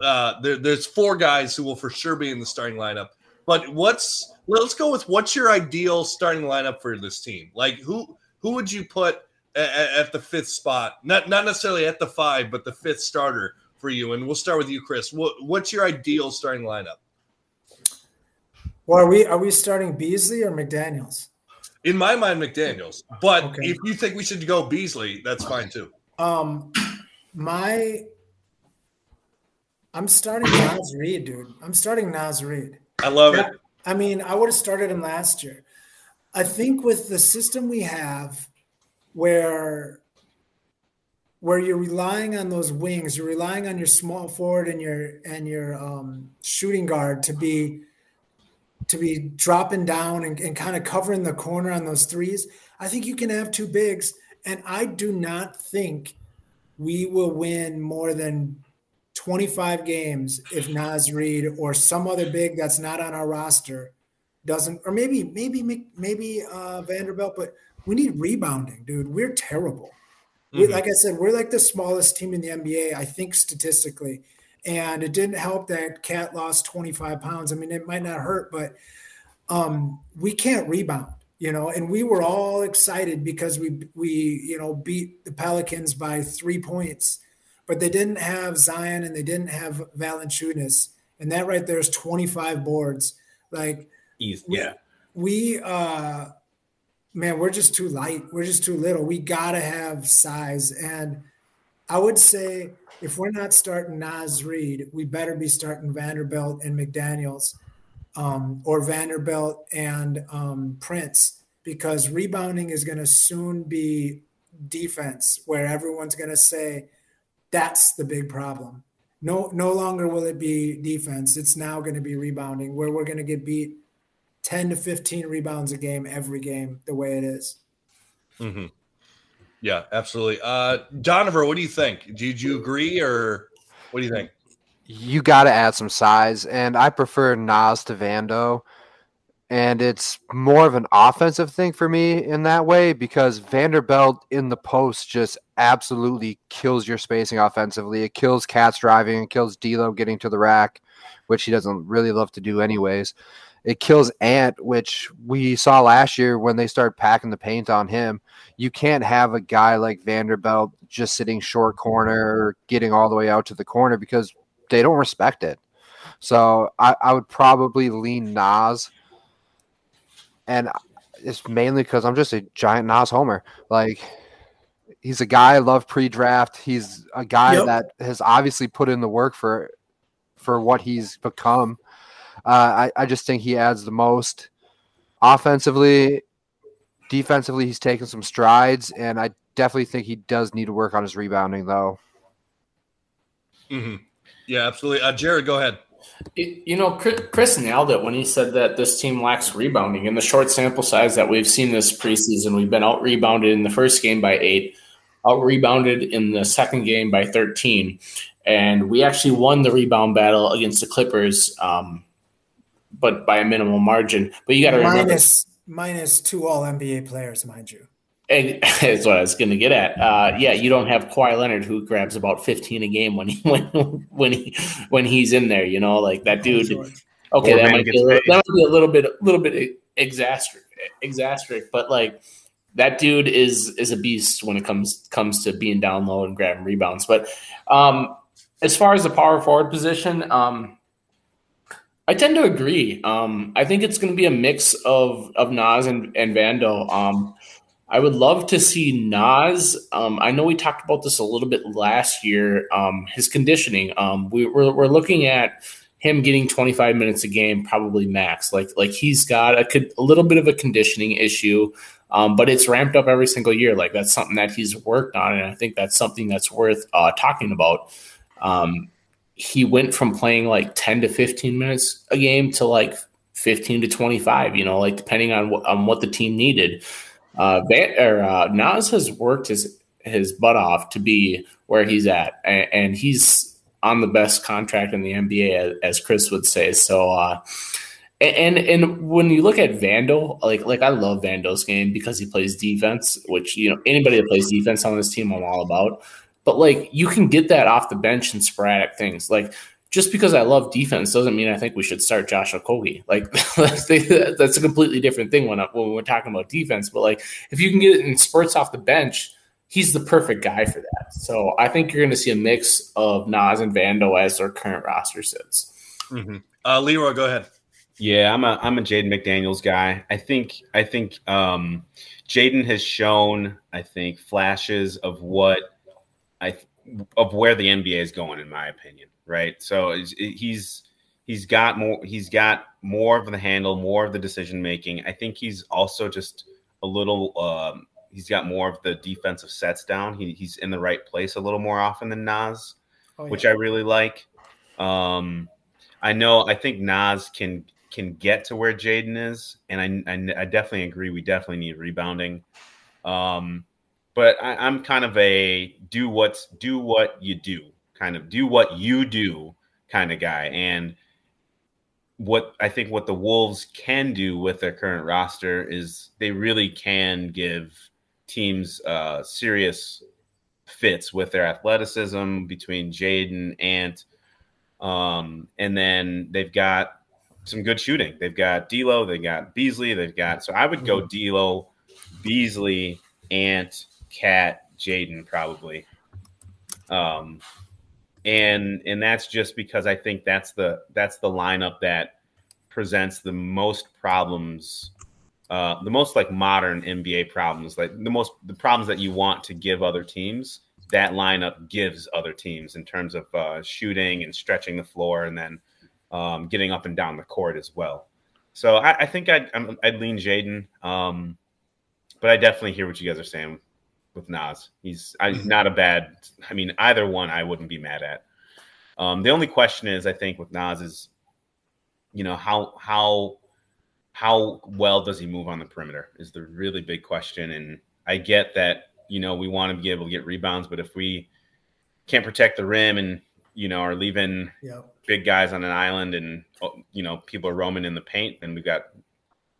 uh, there, there's four guys who will for sure be in the starting lineup. But what's let's go with what's your ideal starting lineup for this team? Like who who would you put at, at the fifth spot? Not not necessarily at the five, but the fifth starter for you. And we'll start with you, Chris. What, what's your ideal starting lineup? Well, are we are we starting Beasley or McDaniel's? In my mind, McDaniels. But okay. if you think we should go Beasley, that's fine too. Um, my, I'm starting Naz Reid, dude. I'm starting Naz Reid. I love it. I mean, I would have started him last year. I think with the system we have, where where you're relying on those wings, you're relying on your small forward and your and your um, shooting guard to be to be dropping down and, and kind of covering the corner on those threes, I think you can have two bigs. And I do not think we will win more than 25 games if Naz Reid or some other big that's not on our roster doesn't, or maybe, maybe, maybe uh, Vanderbilt, but we need rebounding, dude. We're terrible. We, Mhm. like I said, we're like the smallest team in the NBA, I think statistically. And it didn't help that KAT lost 25 pounds. I mean, it might not hurt, but um, we can't rebound, you know. And we were all excited because we we you know beat the Pelicans by three points, but they didn't have Zion and they didn't have Valanciunas, and that right there is 25 boards. Like Easy. we- Yeah. we uh man we're just too light we're just too little we gotta have size and i would say if we're not starting Naz Reid, we better be starting Vanderbilt and McDaniels, um, or Vanderbilt and um, Prince, because rebounding is going to soon be defense, where everyone's going to say that's the big problem. No, no longer will it be defense. It's now going to be rebounding, where we're going to get beat 10 to 15 rebounds a game every game, the way it is. hmm Yeah, absolutely. Uh, Donovan, what do you think? Did you agree, or what do you think? you got to add some size, and I prefer Naz to Vando. And it's more of an offensive thing for me in that way because Vanderbilt in the post just absolutely kills your spacing offensively. It kills KAT's driving, it kills D'Lo getting to the rack, which he doesn't really love to do anyways. It kills Ant, which we saw last year when they started packing the paint on him. You can't have a guy like Vanderbilt just sitting short corner or getting all the way out to the corner because they don't respect it. So I, I would probably lean Naz, and it's mainly because I'm just a giant Naz homer. Like he's a guy I love pre-draft. He's a guy Yep. that has obviously put in the work for for what he's become. Uh, I I just think he adds the most offensively. Defensively, he's taken some strides, and I definitely think he does need to work on his rebounding, though. hmm Yeah, absolutely. Uh, Jared, go ahead. You you know, Chris Chris nailed it when he said that this team lacks rebounding. In the short sample size that we've seen this preseason, we've been out rebounded in the first game by eight, out rebounded in the second game by 13. And we actually won the rebound battle against the Clippers, um, but by a minimal margin. But you got to remember, Minus minus two all NBA players, mind you. That's what I was going to get at. Uh, yeah, you don't have Kawhi Leonard who grabs about 15 a game when he when when he when he's in there. You know, like that dude. Okay, that might, be a little, that might be a little bit, a little bit exastric, exastric, but like that dude is is a beast when it comes comes to being down low and grabbing rebounds. But um, as far as the power forward position, um, I tend to agree. Um, I think it's going to be a mix of of Naz and, and Vando. Um, I would love to see Naz. Um, I know we talked about this a little bit last year. Um, his conditioning. Um, we, we're, we're looking at him getting 25 minutes a game, probably max. Like like he's got a, a little bit of a conditioning issue, um, but it's ramped up every single year. Like that's something that he's worked on, and I think that's something that's worth uh, talking about. Um, he went from playing like 10 to 15 minutes a game to like 15 to 25. You know, like depending on what on what the team needed. Uh, Van, or, uh, Naz has worked his his butt off to be where he's at, and, and he's on the best contract in the NBA, as, as Chris would say. So, uh, and and when you look at Vando, like like I love Vando's game because he plays defense, which you know anybody that plays defense on this team, I'm all about. But like you can get that off the bench and sporadic things. Like just because I love defense doesn't mean I think we should start Josh Okogie. Like that's that's a completely different thing when when we're talking about defense. But like if you can get it in spurts off the bench, he's the perfect guy for that. So I think you're going to see a mix of Naz and Vando as their current roster sits. hmm Uh, Leroy, go ahead. Yeah, I'm a I'm a Jaden McDaniels guy. I think I think um, Jaden has shown I think flashes of what I of where the NBA is going in my opinion. Right, so he's he's got more he's got more of the handle, more of the decision making. I think he's also just a little. Um, he's got more of the defensive sets down. He, he's in the right place a little more often than Naz Oh, which. I really like. Um, I know I think Naz can can get to where Jaden is, and I, I, I definitely agree. We definitely need rebounding. Um, but I, I'm kind of a do what's do what you do kind of do what you do kind of guy, and what I think what the Wolves can do with their current roster is they really can give teams uh, serious fits with their athleticism between Jaden and um, and then they've got some good shooting. They've got D'Lo, they've got Beasley, they've got so I would go D'Lo, Beasley, Ant, KAT, Jaden probably. Um, and and that's just because I think that's the that's the lineup that presents the most problems, uh, the most like modern NBA problems, like the most the problems that you want to give other teams. That lineup gives other teams in terms of uh, shooting and stretching the floor, and then um, getting up and down the court as well. So I, I think I'd, I'd lean Jaden, um, but I definitely hear what you guys are saying with Naz. He's I, Mm-hmm. not a bad. I mean, either one I wouldn't be mad at. Um, the only question is, I think, with Naz is, you know, how how how well does he move on the perimeter is the really big question. And I get that you know we want to be able to get rebounds, but if we can't protect the rim and you know are leaving Yeah. big guys on an island and oh, you know people are roaming in the paint, then we've got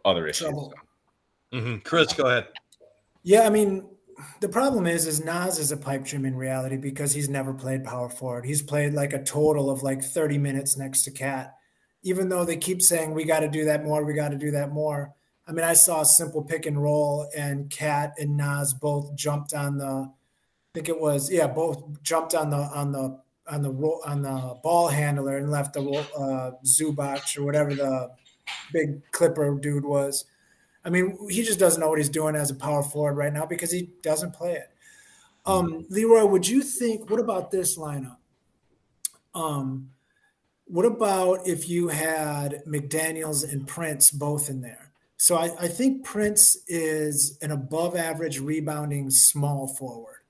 other issues. Trouble. Mhm. Chris, go ahead. Yeah, I mean, the problem is, is Naz is a pipe dream in reality because he's never played power forward. He's played like a total of like 30 minutes next to KAT, even though they keep saying we got to do that more, we got to do that more. I mean, I saw a simple pick and roll, and KAT and Naz both jumped on the. I think it was yeah, both jumped on the on the on the roll on the ball handler and left the uh, Zubac or whatever the big Clipper dude was. I mean, he just doesn't know what he's doing as a power forward right now because he doesn't play it. Um, Leroy, would you think? What about this lineup? Um, what about if you had McDaniel's and Prince both in there? So I, I think Prince is an above average rebounding small forward.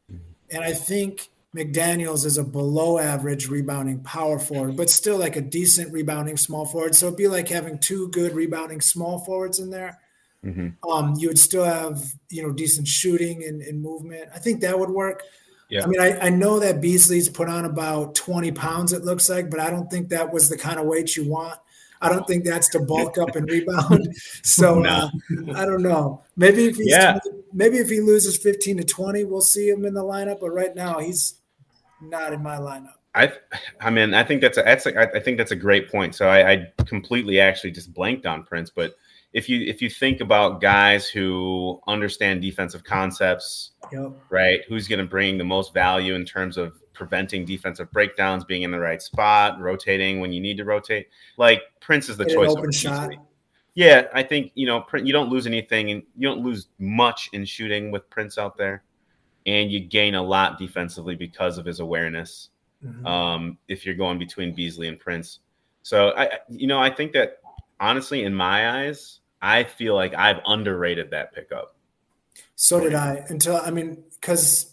And I think McDaniels is a below average rebounding power forward, but still like a decent rebounding small forward. So it'd be like having two good rebounding small forwards in there. Mhm. Um, you would still have, you know, decent shooting and, and movement. I think that would work. Yeah. I mean, I, I know that Beasley's put on about 20 pounds, it looks like, but I don't think that was the kind of weight you want. I don't think that's to bulk up and rebound. So No. uh, I don't know. Maybe if he's Yeah. 20 maybe if he loses 15 to 20, we'll see him in the lineup. But right now, he's not in my lineup. I, I mean, I think that's a, that's a, I I think that's a great point. So I, I completely actually just blanked on Prince, but if you if you think about guys who understand defensive concepts, Yep. right? Who's going to bring the most value in terms of preventing defensive breakdowns, being in the right spot, rotating when you need to rotate? Like Prince is the an choice. open shot. Yeah, I think you know you don't lose anything, and you don't lose much in shooting with Prince out there, and you gain a lot defensively because of his awareness Mhm. um, if you're going between Beasley and Prince. So I- you know, I think that honestly, in my eyes, I feel like I've underrated that pickup. So did I until I mean, because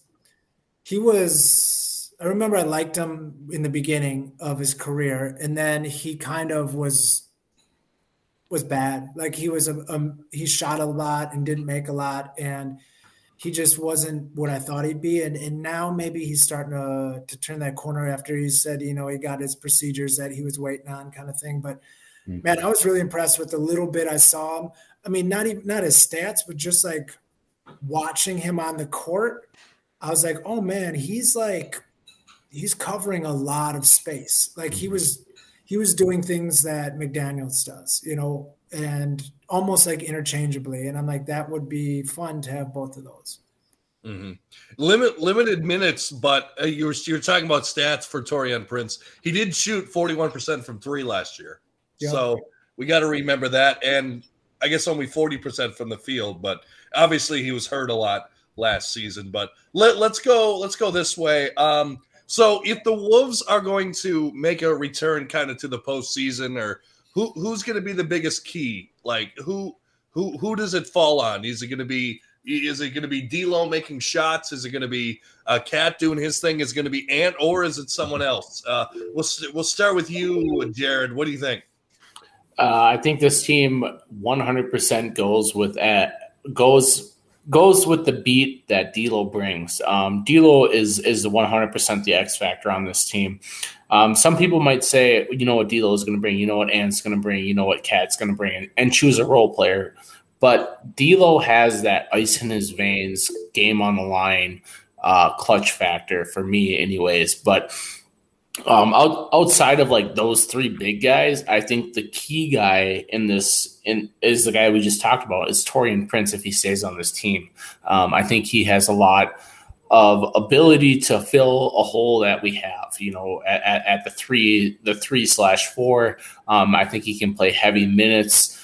he was. I remember I liked him in the beginning of his career, and then he kind of was was bad. Like he was a um, he shot a lot and didn't make a lot, and he just wasn't what I thought he'd be. And and now maybe he's starting to to turn that corner after he said you know he got his procedures that he was waiting on, kind of thing. But Mm. man, I was really impressed with the little bit I saw him. I mean, not even not his stats, but just like watching him on the court, I was like, oh man, he's like he's covering a lot of space. Like he was he was doing things that McDaniels does, you know, and almost like interchangeably. And I'm like, that would be fun to have both of those. Mhm. Limit limited minutes, but uh, you're you're talking about stats for Taurean Prince. He did shoot 41% from three last year, So we got to remember that. And I guess only 40% from the field, but obviously he was hurt a lot last season. But let let's go let's go this way. Um, so if the Wolves are going to make a return, kind of to the postseason, or who who's going to be the biggest key? Like who who who does it fall on? Is it going to be is it going to be D'Lo making shots? Is it going to be uh, KAT doing his thing? Is it going to be Ant, or is it someone else? Uh, we'll we'll start with you, Jared. What do you think? Uh, I think this team 100% goes with uh, goes goes with the beat that D'Lo brings. Um, D'Lo is is the 100% the X factor on this team. Um, some people might say, you know what D'Lo is going to bring, you know what Ant's going to bring, you know what KAT's going to bring, and choose a role player. But D'Lo has that ice in his veins, game on the line, uh, clutch factor for me, anyways. But um, out, outside of like those three big guys, I think the key guy in this in, is the guy we just talked about is Taurean Prince if he stays on this team. Um, I think he has a lot of ability to fill a hole that we have. You know, at, at the three, the three slash four, um, I think he can play heavy minutes.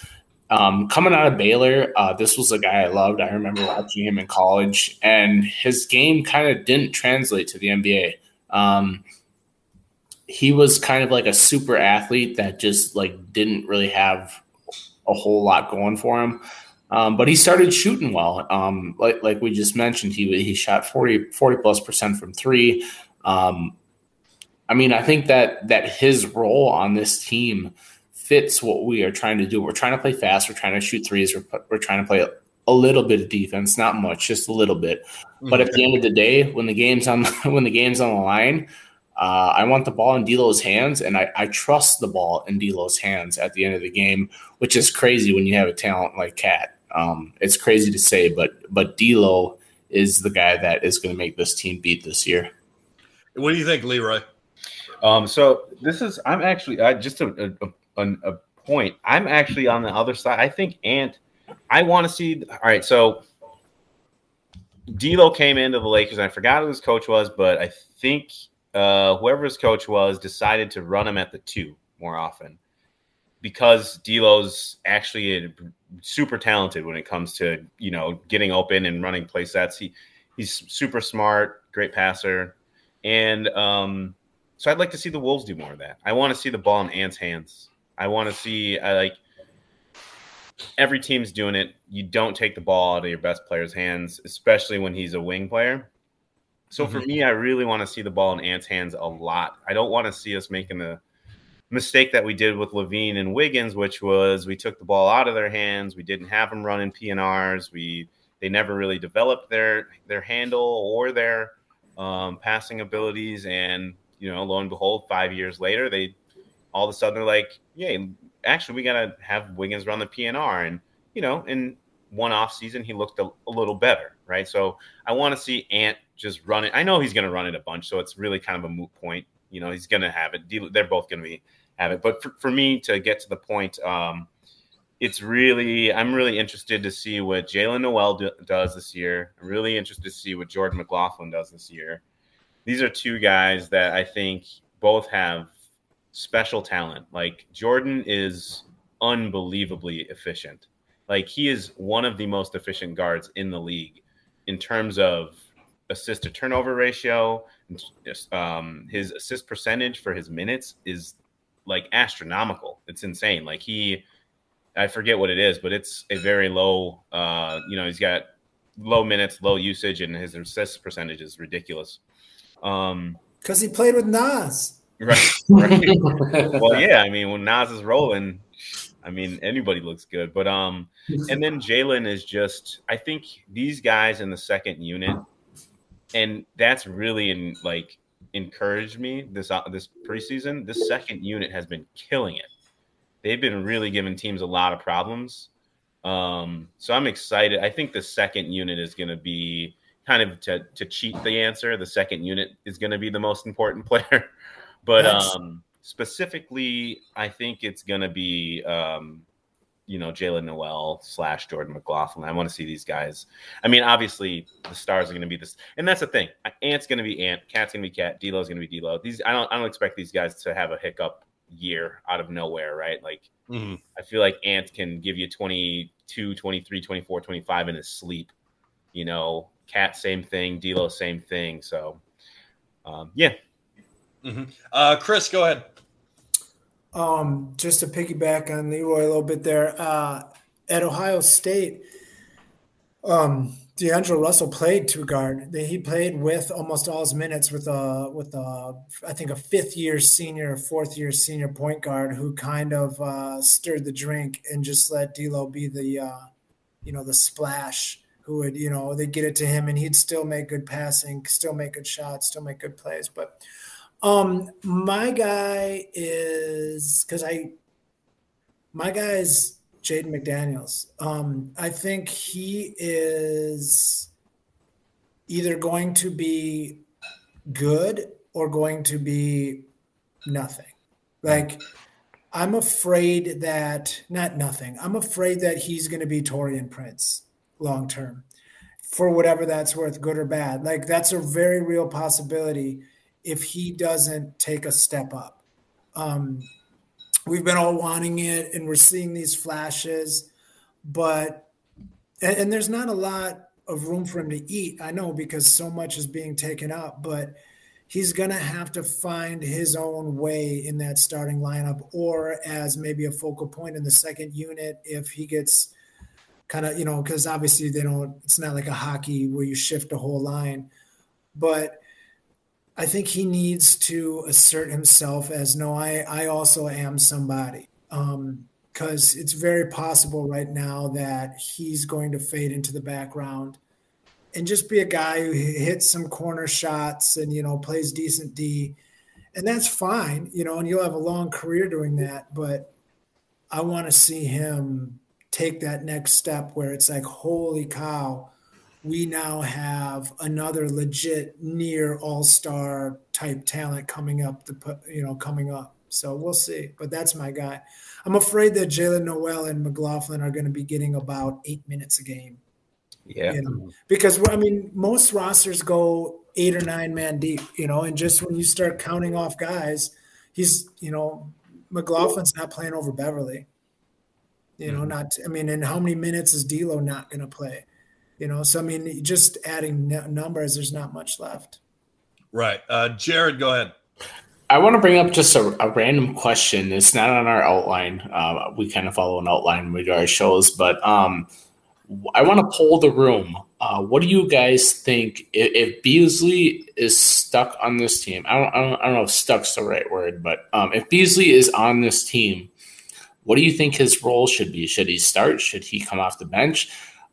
Um, coming out of Baylor, uh, this was a guy I loved. I remember watching him in college, and his game kind of didn't translate to the NBA. Um, he was kind of like a super athlete that just like didn't really have a whole lot going for him. Um, but he started shooting well. Um, like, like we just mentioned, he he shot 40, 40 plus percent from three. Um, I mean, I think that that his role on this team fits what we are trying to do. We're trying to play fast. We're trying to shoot threes. We're, we're trying to play a little bit of defense, not much, just a little bit. But at the end of the day, when the game's on when the game's on the line, uh, I want the ball in D'Lo's hands, and I, I trust the ball in D'Lo's hands at the end of the game, which is crazy when you have a talent like KAT. Um, it's crazy to say, but but D'Lo is the guy that is going to make this team beat this year. What do you think, Leroy? Um, so this is I'm actually I just a, a, a, a point. I'm actually on the other side. I think Ant. I want to see. All right, so D'Lo came into the Lakers. I forgot who his coach was, but I think uh, whoever his coach was decided to run him at the two more often because D'Lo's actually super talented when it comes to you know getting open and running play sets. He he's super smart, great passer, and um, so I'd like to see the Wolves do more of that. I want to see the ball in Ant's hands. I want to see I like every team's doing it. You don't take the ball out of your best player's hands, especially when he's a wing player. So mm-hmm. for me, I really want to see the ball in Ant's hands a lot. I don't want to see us making the mistake that we did with LaVine and Wiggins, which was we took the ball out of their hands. We didn't have them running PNRs. We they never really developed their their handle or their um, passing abilities. And you know, lo and behold, five years later, they all of a sudden they're like, "Yeah, actually, we gotta have Wiggins run the PNR." And you know, in one off season, he looked a, a little better, right? So I want to see Ant just run it. I know he's going to run it a bunch, so it's really kind of a moot point. You know, he's going to have it. They're both going to be have it. But for, for me to get to the point, um, it's really I'm really interested to see what Jaylen Nowell do, does this year. I'm really interested to see what Jordan McLaughlin does this year. These are two guys that I think both have special talent. Like Jordan is unbelievably efficient. Like he is one of the most efficient guards in the league in terms of assist to turnover ratio. Um, his assist percentage for his minutes is like astronomical. It's insane. Like he, I forget what it is, but it's a very low. Uh, you know, he's got low minutes, low usage, and his assist percentage is ridiculous. Um, because he played with Naz. Right. right. well, yeah. I mean, when Naz is rolling, I mean, anybody looks good. But um, and then Jalen is just. I think these guys in the second unit and that's really in like encouraged me this uh, this preseason. This second unit has been killing it. They've been really giving teams a lot of problems. Um, so I'm excited. I think the second unit is going to be kind of to, to cheat the answer. The second unit is going to be the most important player, but um, specifically, I think it's going to be um, you know, Jaylen Nowell slash Jordan McLaughlin. I want to see these guys. I mean, obviously the stars are going to be this, and that's the thing. Ant's going to be Ant, KAT's going to be KAT, D'Lo's going to be D'Lo. These I don't I don't expect these guys to have a hiccup year out of nowhere, right? Like mm-hmm. I feel like Ant can give you 22, 23, 24, 25 in his sleep. You know, KAT same thing, D'Lo same thing. So, um, yeah. Mm-hmm. Uh, Chris, go ahead. Um, just to piggyback on Leroy a little bit there, uh, at Ohio State, um, D'Angelo Russell played two guard. He played with almost all his minutes with a with a I think a fifth year senior, fourth year senior point guard who kind of uh, stirred the drink and just let D'Lo be the uh, you know the splash who would, you know, they get it to him and he'd still make good passing, still make good shots, still make good plays. But um my guy is because I my guy is Jaden McDaniels. Um, I think he is either going to be good or going to be nothing. Like, I'm afraid that, not nothing, I'm afraid that he's going to be Taurean Prince long term for whatever that's worth, good or bad. Like, that's a very real possibility if he doesn't take a step up. Um, we've been all wanting it and we're seeing these flashes, but, and, and there's not a lot of room for him to eat. I know because so much is being taken up, but he's going to have to find his own way in that starting lineup or as maybe a focal point in the second unit if he gets kind of, you know, because obviously they don't, it's not like a hockey where you shift a whole line. But I think he needs to assert himself as no, I, I also am somebody. Um, because it's very possible right now that he's going to fade into the background and just be a guy who hits some corner shots and you know plays decent D, and that's fine, you know, and you'll have a long career doing that. But I want to see him take that next step where it's like, holy cow, we now have another legit near all star type talent coming up. The you know coming up, so we'll see. But that's my guy. I'm afraid that Jaylen Nowell and McLaughlin are going to be getting about eight minutes a game. Yeah. You know? Because I mean, most rosters go eight or nine man deep, you know, and just when you start counting off guys, he's, you know, McLaughlin's not playing over Beverley. You know, mm-hmm. not, I mean, and how many minutes is D'Lo not going to play? You know, so I mean, just adding numbers, there's not much left. Right. Uh, Jared, go ahead. I want to bring up just a, a random question. It's not on our outline. Uh, we kind of follow an outline with our shows, but um, I want to poll the room. Uh, what do you guys think if, if, Beasley is stuck on this team? I don't, I don't, I don't know if "stuck's" the right word, but um, if Beasley is on this team, what do you think his role should be? Should he start? Should he come off the bench?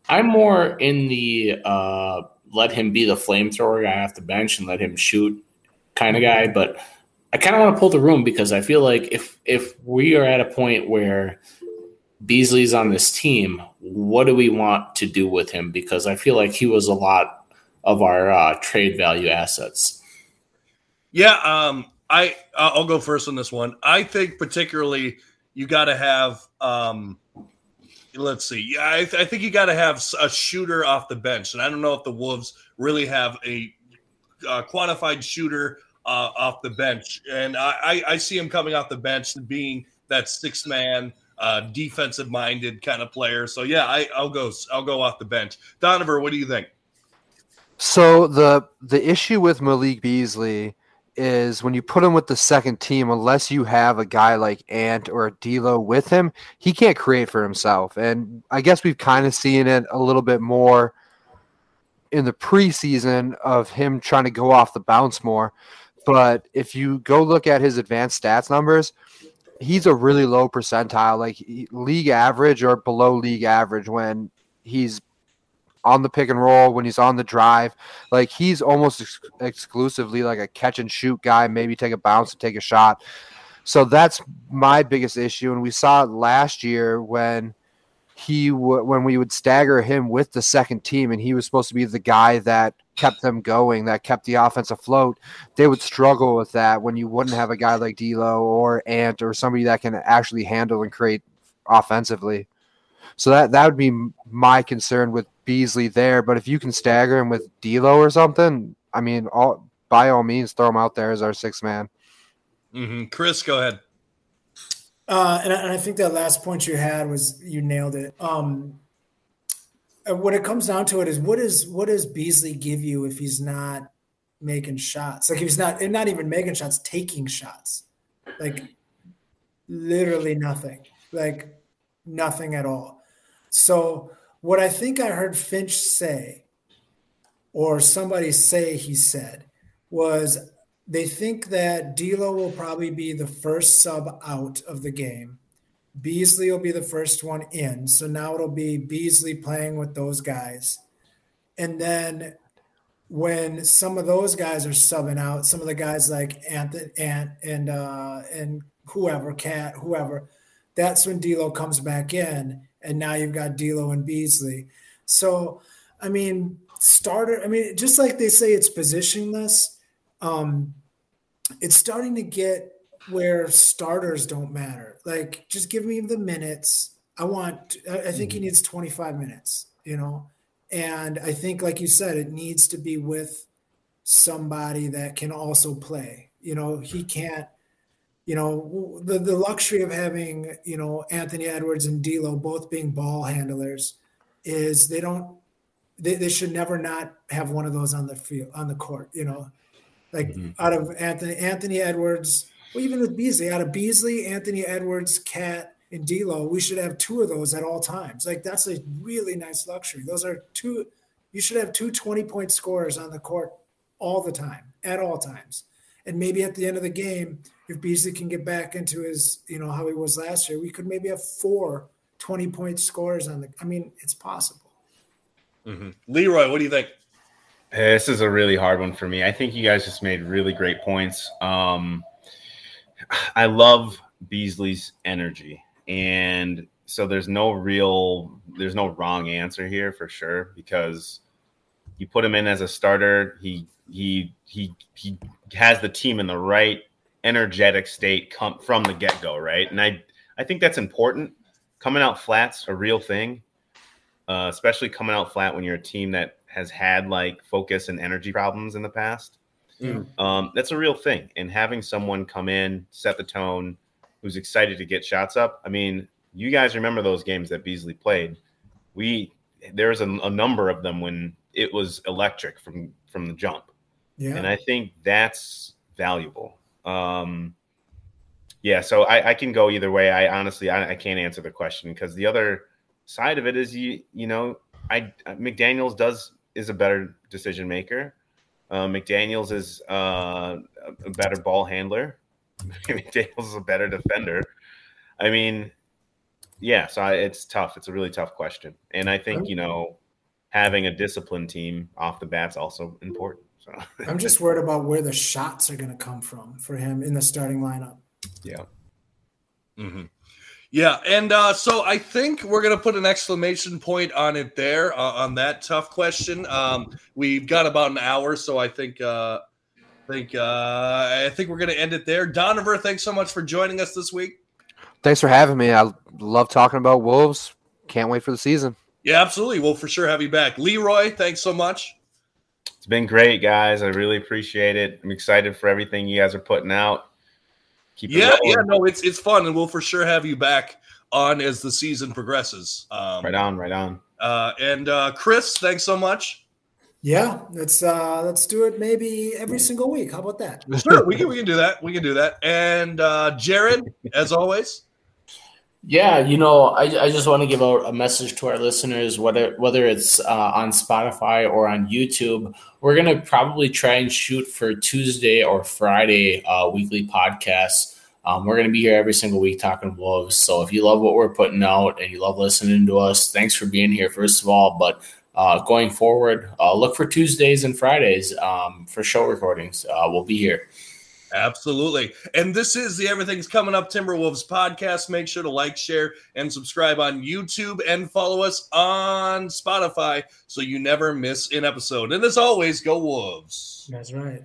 I'm more in the uh, let him be the flamethrower guy off the bench and let him shoot kind of guy, but I kind of want to pull the room because I feel like if if we are at a point where Beasley's on this team, what do we want to do with him? Because I feel like he was a lot of our uh, trade value assets. Yeah, um, I I'll go first on this one. I think particularly you got to have. Um, let's see. Yeah, I, th- I think you got to have a shooter off the bench, and I don't know if the Wolves really have a uh, quantified shooter uh, off the bench, and I, I, see him coming off the bench and being that six man uh, defensive minded kind of player. So yeah, I, I'll go I'll go off the bench. Donovan, what do you think? So the the issue with Malik Beasley is when you put him with the second team, unless you have a guy like Ant or D'Lo with him, he can't create for himself. And I guess we've kind of seen it a little bit more in the preseason of him trying to go off the bounce more. But if you go look at his advanced stats numbers, he's a really low percentile, like league average or below league average when he's on the pick and roll, when he's on the drive. Like he's almost ex- exclusively like a catch and shoot guy, maybe take a bounce and take a shot. So that's my biggest issue. And we saw it last year when he w- when we would stagger him with the second team, and he was supposed to be the guy that kept them going, that kept the offense afloat. They would struggle with that when you wouldn't have a guy like D'Lo or Ant or somebody that can actually handle and create offensively. So that that would be my concern with Beasley there. But if you can stagger him with D'Lo or something, I mean, all by all means, throw him out there as our sixth man. Mm-hmm. Chris, go ahead. Uh, and, I, and, I, think that last point you had was you nailed it. Um, what it comes down to it is what is what does Beasley give you if he's not making shots? Like if he's not not even making shots, taking shots, like literally nothing, like nothing at all. So what I think I heard Finch say, or somebody say he said, was they think that D'Lo will probably be the first sub out of the game. Beasley will be the first one in. So now it'll be Beasley playing with those guys. And then when some of those guys are subbing out, some of the guys like Anthony Ant and uh, and whoever, KAT, whoever, that's when D'Lo comes back in, and now you've got D'Lo and Beasley. So, I mean, starter. I mean, just like they say, it's positionless. Um, it's starting to get where starters don't matter. Like, just give me the minutes. I want. I think mm-hmm. he needs 25 minutes. You know, and I think, like you said, it needs to be with somebody that can also play. You know, he can't. You know, the the luxury of having you know Anthony Edwards and D'Lo both being ball handlers is they don't. They, they should never not have one of those on the field on the court. You know, like mm-hmm. out of Anthony Anthony Edwards, well, even with Beasley, out of Beasley, Anthony Edwards, KAT, and D'Lo, we should have two of those at all times. Like that's a really nice luxury. Those are two. You should have two 20 point scorers on the court all the time, at all times. And maybe at the end of the game, if Beasley can get back into his, you know, how he was last year, we could maybe have four 20 point scorers on the. I mean, it's possible. Mm-hmm. Leroy, what do you think? This is a really hard one for me. I think you guys just made really great points. Um, I love Beasley's energy. And so there's no real there's no wrong answer here for sure because you put him in as a starter, he he he he has the team in the right energetic state come from the get-go, right? And I I think that's important. Coming out flat's a real thing. Uh, especially coming out flat when you're a team that has had like focus and energy problems in the past. Mm. Um, that's a real thing. And having someone come in, set the tone, who's excited to get shots up. I mean, you guys remember those games that Beasley played? We there's a, a number of them when it was electric from from the jump. Yeah. And I think that's valuable. Um, yeah, so I, I, can go either way. I honestly I, I can't answer the question because the other side of it is you you know I McDaniel's does is a better decision maker. Uh, McDaniel's is uh, a better ball handler. McDaniel's is a better defender. I mean, yeah, so I, it's tough. It's a really tough question, and I think you know having a disciplined team off the bat's also important. So I'm just worried about where the shots are going to come from for him in the starting lineup. Yeah. Mm-hmm. Yeah, and uh, so I think we're gonna put an exclamation point on it there uh, on that tough question. Um, we've got about an hour, so I think uh, think uh, I think we're going to end it there. Donover, thanks so much for joining us this week. Thanks for having me. I love talking about Wolves. Can't wait for the season. Yeah, absolutely. We'll for sure have you back. Leroy, thanks so much. It's been great, guys. I really appreciate it. I'm excited for everything you guys are putting out. Keep yeah, yeah, no, it's it's fun, and we'll for sure have you back on as the season progresses. Um, right on, right on. Uh, and uh, Chris, thanks so much. Yeah, let's uh let's do it maybe every single week. How about that? Sure, we can we can do that. We can do that. And uh Jared, as always. Yeah, you know, I, I just want to give out a message to our listeners, whether whether it's uh, on Spotify or on YouTube. We're gonna probably try and shoot for Tuesday or Friday uh, weekly podcasts. Um, we're gonna be here every single week talking Wolves. So if you love what we're putting out and you love listening to us, thanks for being here first of all. But uh, going forward, uh, look for Tuesdays and Fridays um, for show recordings. Uh, we'll be here. Absolutely. And this is the Everything's Coming Up Timberwolves podcast. Make sure to like, share, and subscribe on YouTube and follow us on Spotify so you never miss an episode. And as always, go Wolves. That's right.